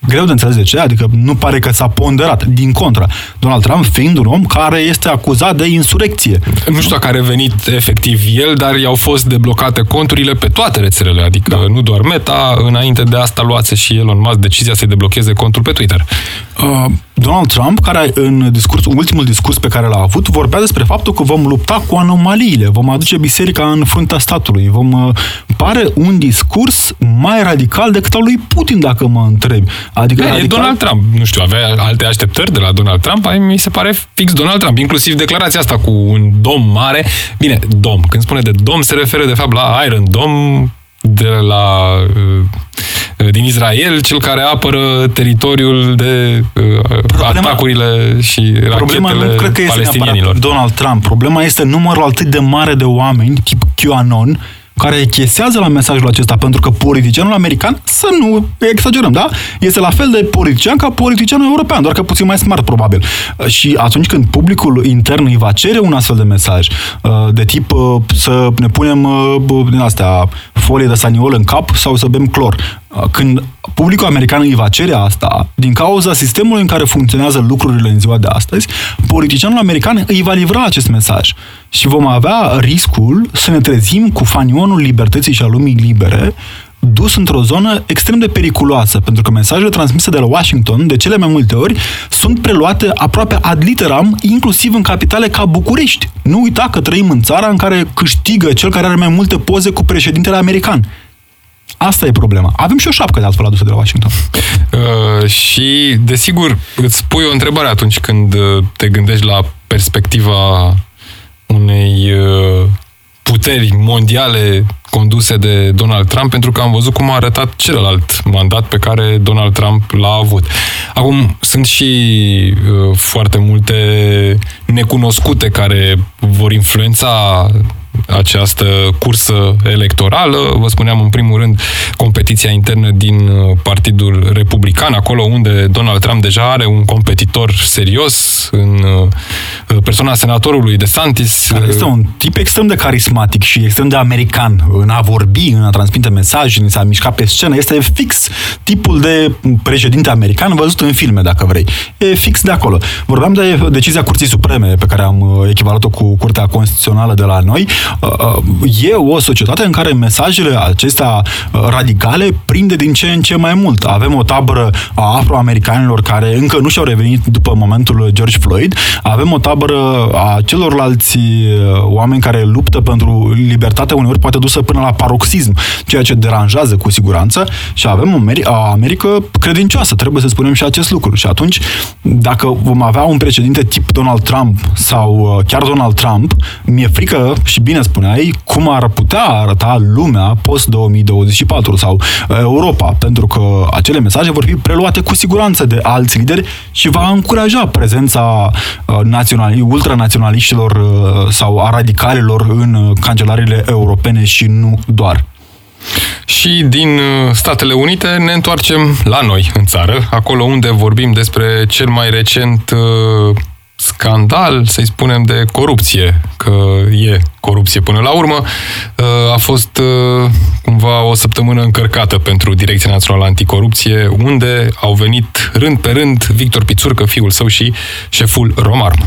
greu de înțeles de ce, adică nu pare că s-a ponderat. Din contra, Donald Trump fiind un om care este acuzat de insurecție. Nu știu dacă a revenit efectiv el, dar i-au fost deblocate conturile pe toate rețelele, adică da. nu doar Meta, înainte de asta luase și Elon Musk decizia să-i deblocheze contul pe Twitter. Uh, Donald Trump, care în discurs, ultimul discurs pe care l-a avut, vorbea despre faptul că vom lupta cu anomaliile, vom aduce biserica în fruntea statului, vom uh, pare un discurs mai radical decât al lui Putin, dacă mă întreb. Adică e, radical... e Donald Trump. Nu știu, avea alte așteptări de la Donald Trump, mi se pare fix Donald Trump, inclusiv declarația asta cu un dom mare. Bine, dom. Când spune de dom, se referă de fapt la Iron Dome, de la uh, din Israel, cel care apără teritoriul de uh, problema, atacurile și rachetele problema nu cred că este Donald Trump. Problema este numărul atât de mare de oameni, tip QAnon, care echesează la mesajul acesta, pentru că politicianul american, să nu exagerăm, da? Este la fel de politician ca politicianul european, doar că puțin mai smart, probabil. Și atunci când publicul intern îi va cere un astfel de mesaj, uh, de tip uh, să ne punem uh, din astea folie de saniol în cap sau să bem clor, când publicul american îi va cere asta, din cauza sistemului în care funcționează lucrurile în ziua de astăzi, politicianul american îi va livra acest mesaj. Și vom avea riscul să ne trezim cu fanionul libertății și a lumii libere dus într-o zonă extrem de periculoasă, pentru că mesajele transmise de la Washington, de cele mai multe ori, sunt preluate aproape ad literam, inclusiv în capitale ca București. Nu uita că trăim în țara în care câștigă cel care are mai multe poze cu președintele american. Asta e problema. Avem și o șapcă de altfel adusă de la Washington. Uh, și, desigur, îți pui o întrebare atunci când uh, te gândești la perspectiva unei uh, puteri mondiale conduse de Donald Trump, pentru că am văzut cum a arătat celălalt mandat pe care Donald Trump l-a avut. Acum, sunt și uh, foarte multe necunoscute care vor influența această cursă electorală. Vă spuneam în primul rând competiția internă din uh, Partidul Republican, acolo unde Donald Trump deja are un competitor serios în uh, persoana senatorului de Santis. Care este un tip extrem de carismatic și extrem de american în a vorbi, în a transmite mesaje, în a mișca pe scenă. Este fix tipul de președinte american văzut în filme, dacă vrei. E fix de acolo. Vorbeam de decizia Curții Supreme pe care am uh, echivalat-o cu Curtea Constituțională de la noi. Uh, uh, e o societate în care mesajele acestea uh, radicale prinde din ce în ce mai mult. Avem o tabără a afroamericanilor care încă nu și-au revenit după momentul George Floyd, avem o tabără a celorlalți oameni care luptă pentru libertate, uneori poate dusă până la paroxism, ceea ce deranjează cu siguranță și avem o Americă credincioasă, trebuie să spunem și acest lucru. Și atunci, dacă vom avea un președinte tip Donald Trump sau chiar Donald Trump, mi-e frică și bine spuneai, cum ar putea arăta lumea post-2024 sau uh, Europa, pentru că acele mesaje vor fi preluate cu siguranță de alți lideri și va încuraja prezența uh, naționali, ultranaționaliștilor uh, sau a radicalilor în cancelariile europene și nu doar. Și din Statele Unite ne întoarcem la noi, în țară, acolo unde vorbim despre cel mai recent scandal, să-i spunem, de corupție, că e corupție până la urmă, uh, a fost uh, cumva o săptămână încărcată pentru Direcția Națională Anticorupție, unde au venit rând pe rând Victor Pițurcă, fiul său și șeful Romarm.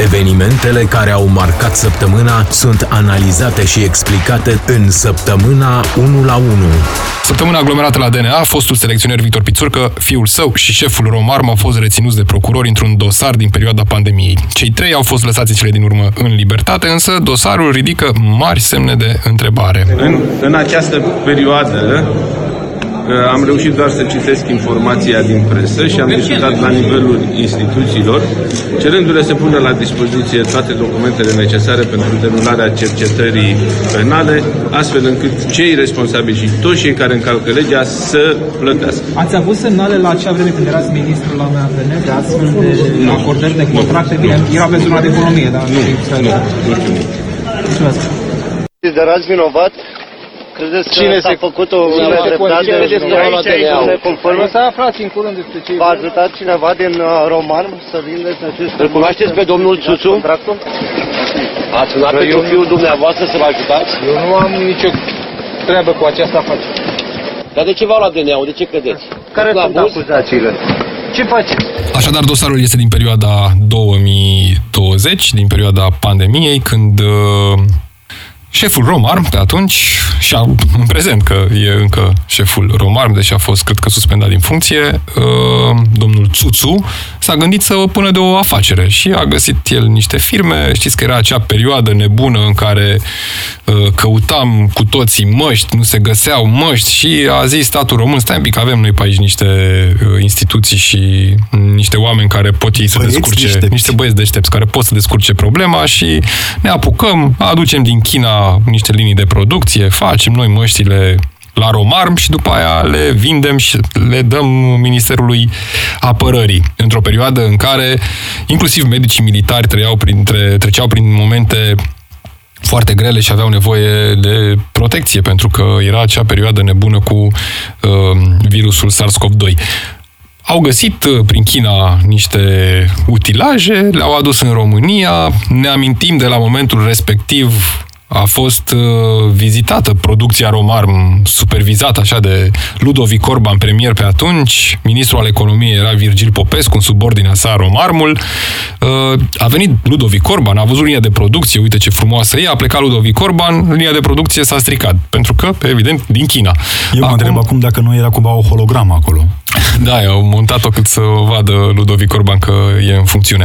Evenimentele care au marcat săptămâna sunt analizate și explicate în săptămâna 1 la 1. Săptămâna aglomerată la DNA, fostul selecționer Victor Pițurcă, fiul său și șeful Romarm au fost reținuți de procurori într-un dosar din perioada pandemiei. Cei trei au fost lăsați cele din urmă în libertate, însă dosarul ridică mari semne de întrebare. În, în această perioadă Am reușit doar să citesc informația din presă și am discutat la nivelul instituțiilor, cerându-le să pună la dispoziție toate documentele necesare pentru derularea cercetării penale, astfel încât cei responsabili și toți cei care încalcă legea să plătească. Ați avut semnale la acea vreme când erați ministru la MAPN de astfel de nu. acordări de contracte? Bine, era pentru zona de economie, dar... Nu, nu, nu știu. Mulțumesc. Considerați vinovat? Credeți că Cine s-a se- făcut o Cine se dreptate? consideră despre Aici, la aici, DNA? se confirmă? O să aflați în curând despre ce V-a ajutat cineva din uh, Roman să vindeți acest Îl cunoașteți pe domnul Țuțu? contractul? Ați sunat pentru fiul dumneavoastră să-l ajutați? Eu nu am nicio treabă cu această afacere. Dar de ce v-au luat DNA-ul? De ce credeți? Care La sunt abuz? acuzațiile? Ce faceți? Așadar, dosarul este din perioada 2020, din perioada pandemiei, când uh, șeful Romarm, pe atunci, și a, în prezent, că e încă șeful Romarm, deși a fost, cred că, suspendat din funcție, uh, domnul Țuțu, s-a gândit să pună de o afacere și a găsit el niște firme. Știți că era acea perioadă nebună în care uh, căutam cu toții măști, nu se găseau măști și a zis statul român, stai un pic, avem noi pe aici niște uh, instituții și niște oameni care pot ei să Băieți descurce, deștepți. niște băieți deștepți care pot să descurce problema și ne apucăm, aducem din China niște linii de producție, facem noi măștile la Romarm și după aia le vindem și le dăm Ministerului Apărării. Într-o perioadă în care inclusiv medicii militari trăiau printre, treceau prin momente foarte grele și aveau nevoie de protecție, pentru că era acea perioadă nebună cu uh, virusul SARS-CoV-2 au găsit uh, prin China niște utilaje, le-au adus în România. Ne amintim de la momentul respectiv a fost uh, vizitată producția Romarm, supervizată așa de Ludovic Orban, premier pe atunci. Ministrul al economiei era Virgil Popescu, în subordinea sa Romarmul. Uh, a venit Ludovic Orban, a văzut linia de producție, uite ce frumoasă e, a plecat Ludovic Orban, linia de producție s-a stricat, pentru că, evident, din China. Eu mă întreb acum dacă nu era cumva o hologramă acolo. Da, au montat-o cât să vadă Ludovic Orban că e în funcțiune.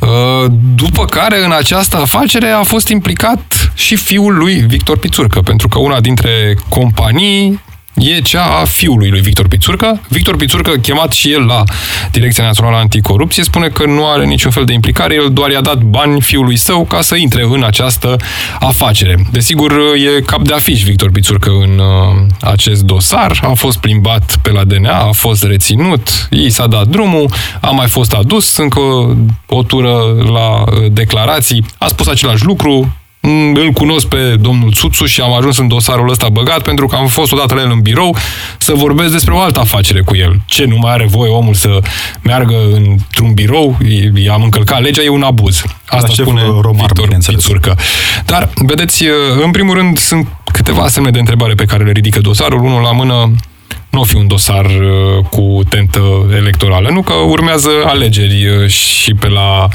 Uh, După care, în această afacere a fost implicat și fiul lui Victor Pițurcă, pentru că una dintre companii e cea a fiului lui Victor Pițurcă. Victor Pițurcă, chemat și el la Direcția Națională Anticorupție, spune că nu are niciun fel de implicare, el doar i-a dat bani fiului său ca să intre în această afacere. Desigur, e cap de afiș Victor Pițurcă în uh, acest dosar, a fost plimbat pe la DNA, a fost reținut, i s-a dat drumul, a mai fost adus încă o tură la uh, declarații, a spus același lucru, Mm, îl cunosc pe domnul Țuțu și am ajuns în dosarul ăsta băgat pentru că am fost odată la el în birou să vorbesc despre o altă afacere cu el. Ce, nu mai are voie omul să meargă într-un birou? I- am încălcat legea, e un abuz. Asta șeful spune Romarm, Victor bineînțeles. Pițurcă. Dar, vedeți, în primul rând sunt câteva semne de întrebare pe care le ridică dosarul. Unul la mână, nu o fi un dosar uh, cu tentă electorală, nu că urmează alegeri uh, și pe la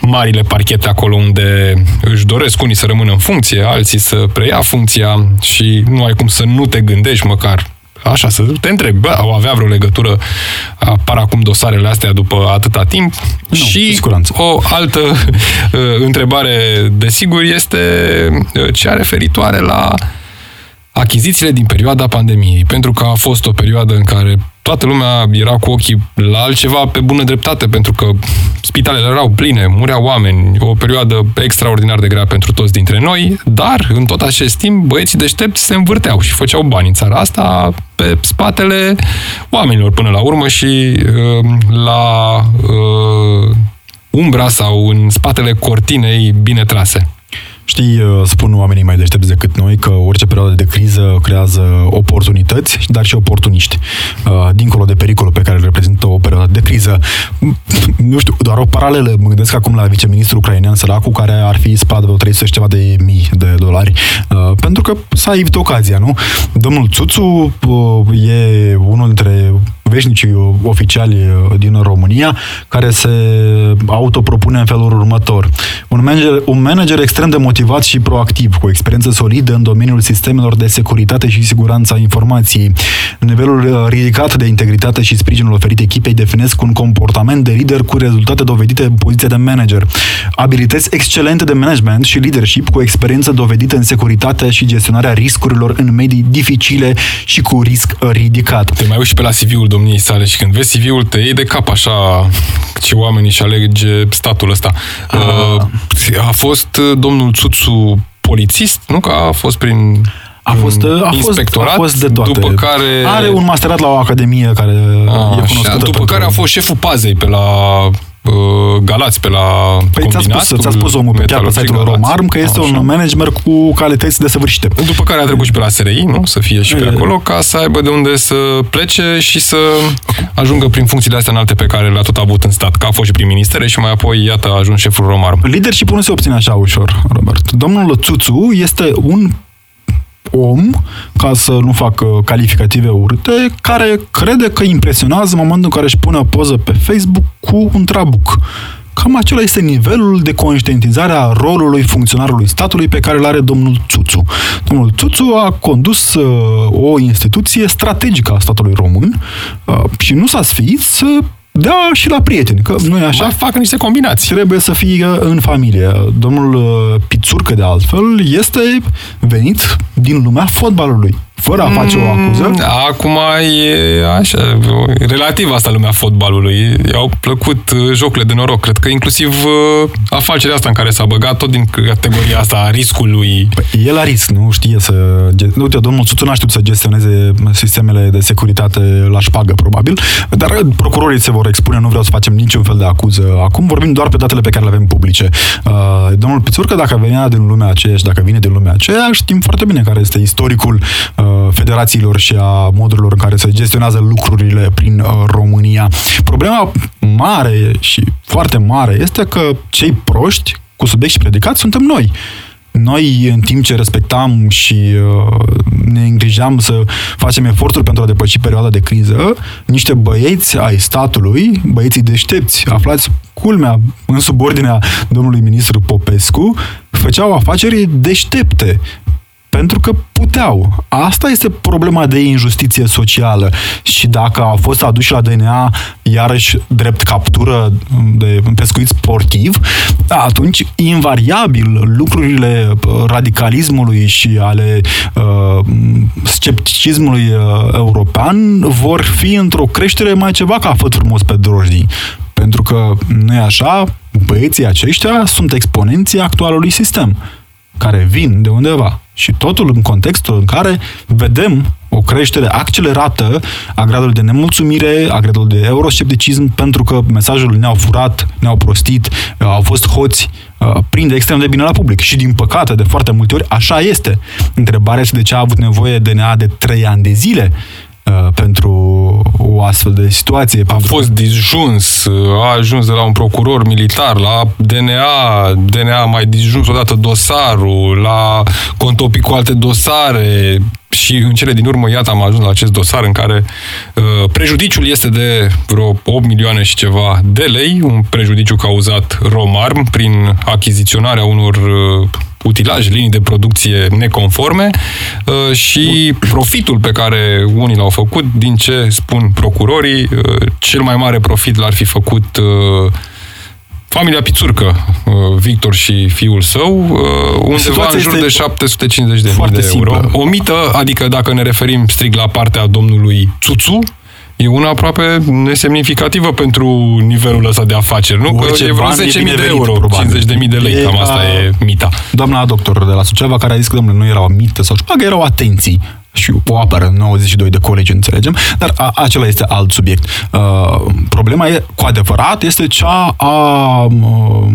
marile parchete acolo unde își doresc unii să rămână în funcție, alții să preia funcția și nu ai cum să nu te gândești măcar Așa, să te întrebi, bă, au avea vreo legătură, apar acum dosarele astea după atâta timp? Nu, și cu siguranță. o altă uh, întrebare, desigur, este uh, cea referitoare la achizițiile din perioada pandemiei, pentru că a fost o perioadă în care toată lumea era cu ochii la altceva pe bună dreptate, pentru că spitalele erau pline, mureau oameni, o perioadă extraordinar de grea pentru toți dintre noi, dar în tot acest timp băieții deștepți se învârteau și făceau bani în țara asta pe spatele oamenilor până la urmă și uh, la uh, umbra sau în spatele cortinei bine trase. Știi, uh, spun oamenii mai deștepți decât noi că orice perioadă de criză creează oportunități, dar și oportuniști. Uh, Dincolo de pericolul pe care îl reprezintă o perioadă de criză, nu știu, doar o paralelă, mă gândesc acum la viceministrul ucrainean Săracu, care ar fi spălat vreo 300 și ceva de mii de dolari, uh, pentru că s-a evit ocazia, nu? Domnul Țuțu uh, e unul dintre veșnicii oficiali uh, din România, care se autopropune în felul următor. Un manager, un manager extrem de motivat și proactiv, cu experiență solidă în domeniul sistemelor de securitate și siguranța informației. Nivelul uh, ridicat de integritate și sprijinul oferit echipei definesc un comportament de lider cu cu rezultate dovedite în poziția de manager. Abilități excelente de management și leadership cu experiență dovedită în securitate și gestionarea riscurilor în medii dificile și cu risc ridicat. Te mai uiți pe la CV-ul domniei sale și când vezi CV-ul te iei de cap așa ce oamenii și alege statul ăsta. A, a fost uh, domnul Țuțu polițist, nu? Că a fost prin a fost, uh, a fost, a fost de toate. După care... Are un masterat la o academie care a, e cunoscută. După pentru... care a fost șeful pazei pe la uh, Galați pe la păi combinat. ți-a spus, ți-a spus omul pe chiar pe site-ul Romarm că este Așa. un manager cu calități desăvârșite. După care a trecut și pe la SRI, nu? Să fie și pe e... acolo, ca să aibă de unde să plece și să ajungă prin funcțiile astea înalte pe care le-a tot avut în stat, că a fost și prin ministere și mai apoi, iată, a ajuns șeful Romarm. Leadership nu se obține așa ușor, Robert. Domnul Țuțu este un om, ca să nu fac calificative urâte, care crede că impresionează în momentul în care își pune o poză pe Facebook cu un trabuc. Cam acela este nivelul de conștientizare a rolului funcționarului statului pe care îl are domnul Țuțu. Domnul Țuțu a condus uh, o instituție strategică a statului român uh, și nu s-a sfiit să da, și la prieteni, că nu e așa. Mai fac niște combinații. Trebuie să fie în familie. Domnul uh, Pițurcă, de altfel, este venit din lumea fotbalului fără a face o mm, acuză. Acum e așa, relativ asta lumea fotbalului. I-au plăcut uh, jocurile de noroc. Cred că inclusiv uh, afacerea asta în care s-a băgat tot din categoria asta a riscului. Păi, e la risc, nu știe să... Uite, domnul Suțu n-a știut să gestioneze sistemele de securitate la șpagă, probabil, dar procurorii se vor expune, nu vreau să facem niciun fel de acuză. Acum vorbim doar pe datele pe care le avem publice. Uh, domnul Pițurcă, dacă venea din lumea aceea și dacă vine din lumea aceea, știm foarte bine care este istoricul uh, federațiilor și a modurilor în care se gestionează lucrurile prin uh, România. Problema mare și foarte mare este că cei proști cu subiect și predicat suntem noi noi, în timp ce respectam și uh, ne îngrijeam să facem eforturi pentru a depăși perioada de criză, niște băieți ai statului, băieții deștepți, aflați culmea în subordinea domnului ministru Popescu, făceau afaceri deștepte pentru că puteau. Asta este problema de injustiție socială. Și dacă au fost aduși la DNA iarăși drept captură de pescuit sportiv, atunci invariabil lucrurile radicalismului și ale uh, scepticismului uh, european vor fi într-o creștere mai ceva ca făt frumos pe drojdii. Pentru că nu e așa, băieții aceștia sunt exponenții actualului sistem, care vin de undeva. Și totul în contextul în care vedem o creștere accelerată a gradului de nemulțumire, a gradului de euroscepticism, pentru că mesajul ne-au furat, ne-au prostit, au fost hoți, uh, prinde extrem de bine la public. Și din păcate, de foarte multe ori, așa este. Întrebarea este de ce a avut nevoie DNA de trei ani de zile Uh, pentru o astfel de situație. A fost disjuns, a ajuns de la un procuror militar, la DNA, DNA a mai disjuns odată dosarul, la contopi cu alte dosare și în cele din urmă, iată, am ajuns la acest dosar în care uh, prejudiciul este de vreo 8 milioane și ceva de lei, un prejudiciu cauzat Romarm prin achiziționarea unor uh, utilaje, linii de producție neconforme uh, și profitul pe care unii l-au făcut, din ce spun procurorii, uh, cel mai mare profit l-ar fi făcut uh, familia Pițurcă, Victor și fiul său, undeva în jur de 750 de mii de euro. Simplă. O mită, adică dacă ne referim strict la partea domnului Țuțu, e una aproape nesemnificativă pentru nivelul ăsta de afaceri, nu? Că e vreo 10.000 de euro, 50.000 de lei, e cam asta e mita. Doamna doctor de la Suceava, care a zis că, domnule, nu era o mită sau șpagă, erau atenții și o apără 92 de colegi, înțelegem, dar a, acela este alt subiect. Uh, problema e, cu adevărat este cea a uh,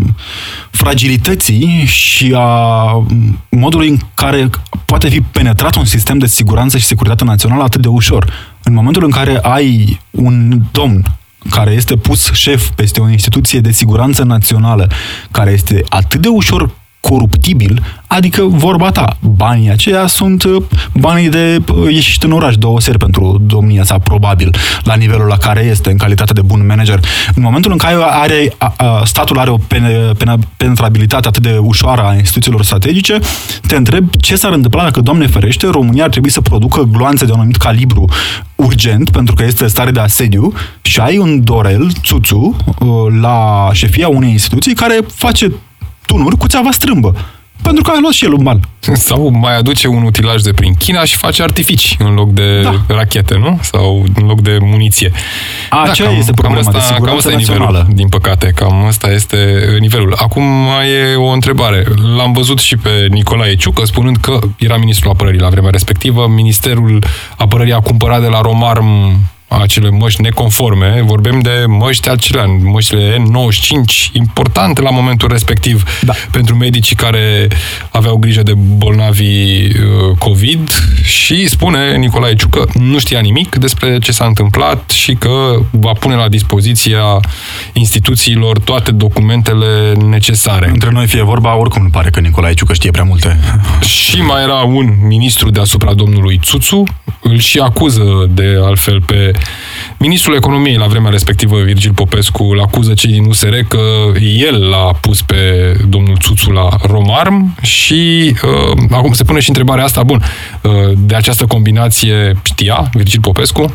fragilității și a modului în care poate fi penetrat un sistem de siguranță și securitate națională atât de ușor. În momentul în care ai un domn care este pus șef peste o instituție de siguranță națională, care este atât de ușor coruptibil, adică vorba ta, banii aceia sunt uh, banii de uh, ieșit în oraș două seri pentru domnia sa, probabil, la nivelul la care este, în calitate de bun manager. În momentul în care are, a, a, statul are o pen, pen, penetrabilitate atât de ușoară a instituțiilor strategice, te întreb ce s-ar întâmpla dacă, Doamne ferește, România ar trebui să producă gloanțe de un anumit calibru urgent, pentru că este stare de asediu, și ai un Dorel, Țuțu, uh, la șefia unei instituții care face tunuri cu țeava strâmbă. Pentru că a luat și el un ban. Sau mai aduce un utilaj de prin China și face artificii în loc de da. rachete, nu? Sau în loc de muniție. Aceea da, este problema cam asta, de cam asta e nivelul, din păcate. Cam asta este nivelul. Acum mai e o întrebare. L-am văzut și pe Nicolae Ciucă spunând că era ministrul apărării la vremea respectivă. Ministerul apărării a cumpărat de la Romarm acele măști neconforme, vorbim de măști acelea, măștile N95, importante la momentul respectiv da. pentru medicii care aveau grijă de bolnavii uh, COVID și spune Nicolae Ciucă nu știa nimic despre ce s-a întâmplat și că va pune la dispoziția instituțiilor toate documentele necesare. Între noi fie vorba, oricum nu pare că Nicolae Ciucă știe prea multe. Și mai era un ministru deasupra domnului Țuțu, îl și acuză de altfel pe Ministrul Economiei la vremea respectivă, Virgil Popescu, îl acuză cei din USR că el l-a pus pe domnul Țuțu la Romarm și uh, acum se pune și întrebarea asta, bun, uh, de această combinație știa Virgil Popescu?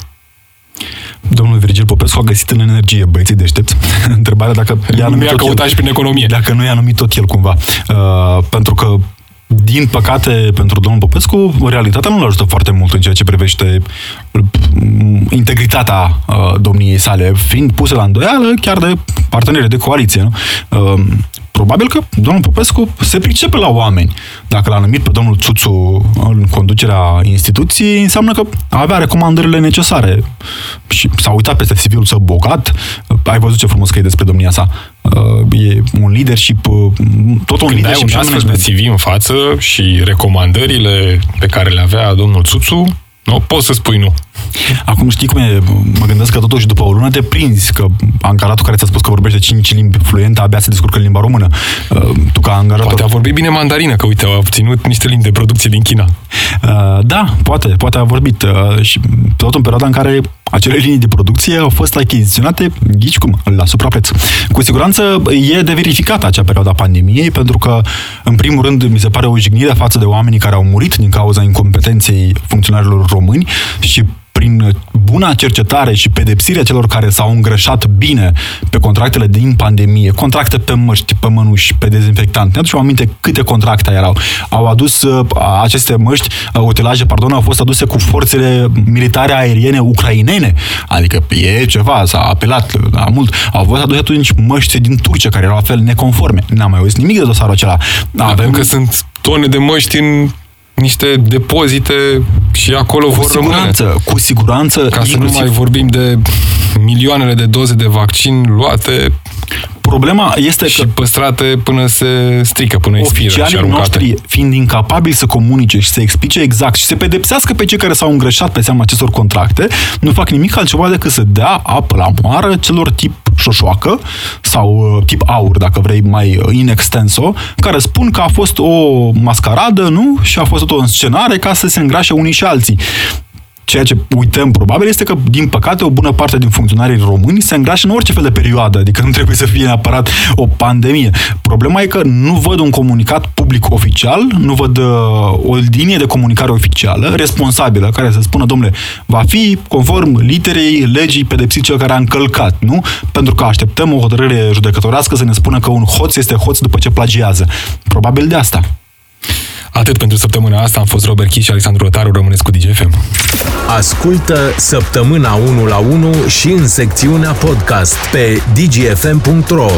Domnul Virgil Popescu a găsit în energie băieții deștepți. Întrebarea dacă i-a numit tot el, și prin economie. Dacă nu i-a numit tot el cumva. Uh, pentru că din păcate, pentru domnul Popescu, realitatea nu l ajută foarte mult în ceea ce privește mm, integritatea uh, domniei sale, fiind puse la îndoială chiar de parteneri de coaliție. Nu? Uh, probabil că domnul Popescu se pricepe la oameni. Dacă l-a numit pe domnul Țuțu în conducerea instituției, înseamnă că avea recomandările necesare. Și s-a uitat peste civil să bogat. Ai văzut ce frumos că e despre domnia sa. Uh, e un leadership, uh, tot un Când leadership ai un astfel de CV în față și recomandările pe care le avea domnul Țuțu, nu poți să spui nu. Acum știi cum e, mă gândesc că totuși după o lună te prinzi, că angaratul care ți-a spus că vorbește 5 limbi fluente abia se descurcă în limba română. Uh, tu ca angarator... Poate a vorbit bine mandarină, că uite, a obținut niște limbi de producție din China. Da, poate, poate a vorbit. Și tot în perioada în care acele linii de producție au fost achiziționate, ghici cum, la suprapreț. Cu siguranță e de verificat acea perioadă a pandemiei, pentru că, în primul rând, mi se pare o jignire față de oamenii care au murit din cauza incompetenței funcționarilor români și prin buna cercetare și pedepsirea celor care s-au îngrășat bine pe contractele din pandemie, contracte pe măști, pe mănuși, pe dezinfectant. Ne aducem aminte câte contracte erau. Au adus uh, aceste măști, uh, utilaje, pardon, au fost aduse cu forțele militare aeriene ucrainene. Adică e ceva, s-a apelat la mult. Au fost aduse atunci măști din Turcia, care erau la fel neconforme. N-am mai auzit nimic de dosarul acela. Avem... că sunt tone de măști în niște depozite și acolo cu vor siguranță, rămâne. Cu siguranță. Ca să nu mai vorbim de milioanele de doze de vaccin luate Problema este și că păstrate până se strică, până expiră și oficialii aruncate. noștri, fiind incapabili să comunice și să explice exact și să pedepsească pe cei care s-au îngrășat pe seama acestor contracte, nu fac nimic altceva decât să dea apă la moară celor tip șoșoacă sau uh, tip aur, dacă vrei, mai uh, in extenso, care spun că a fost o mascaradă, nu? Și a fost tot o înscenare ca să se îngrașe unii și alții. Ceea ce uităm probabil este că, din păcate, o bună parte din funcționarii români se îngrașă în orice fel de perioadă, adică nu trebuie să fie neapărat o pandemie. Problema e că nu văd un comunicat public oficial, nu văd uh, o linie de comunicare oficială, responsabilă, care să spună, domnule, va fi conform literei legii pedepsit cel care a încălcat, nu? Pentru că așteptăm o hotărâre judecătorească să ne spună că un hoț este hoț după ce plagiază. Probabil de asta. Atât pentru săptămâna asta. Am fost Robert Chi și Alexandru Rotaru. Rămâneți cu DGFM. Ascultă Săptămâna 1 la 1 și în secțiunea podcast pe dgfm.ro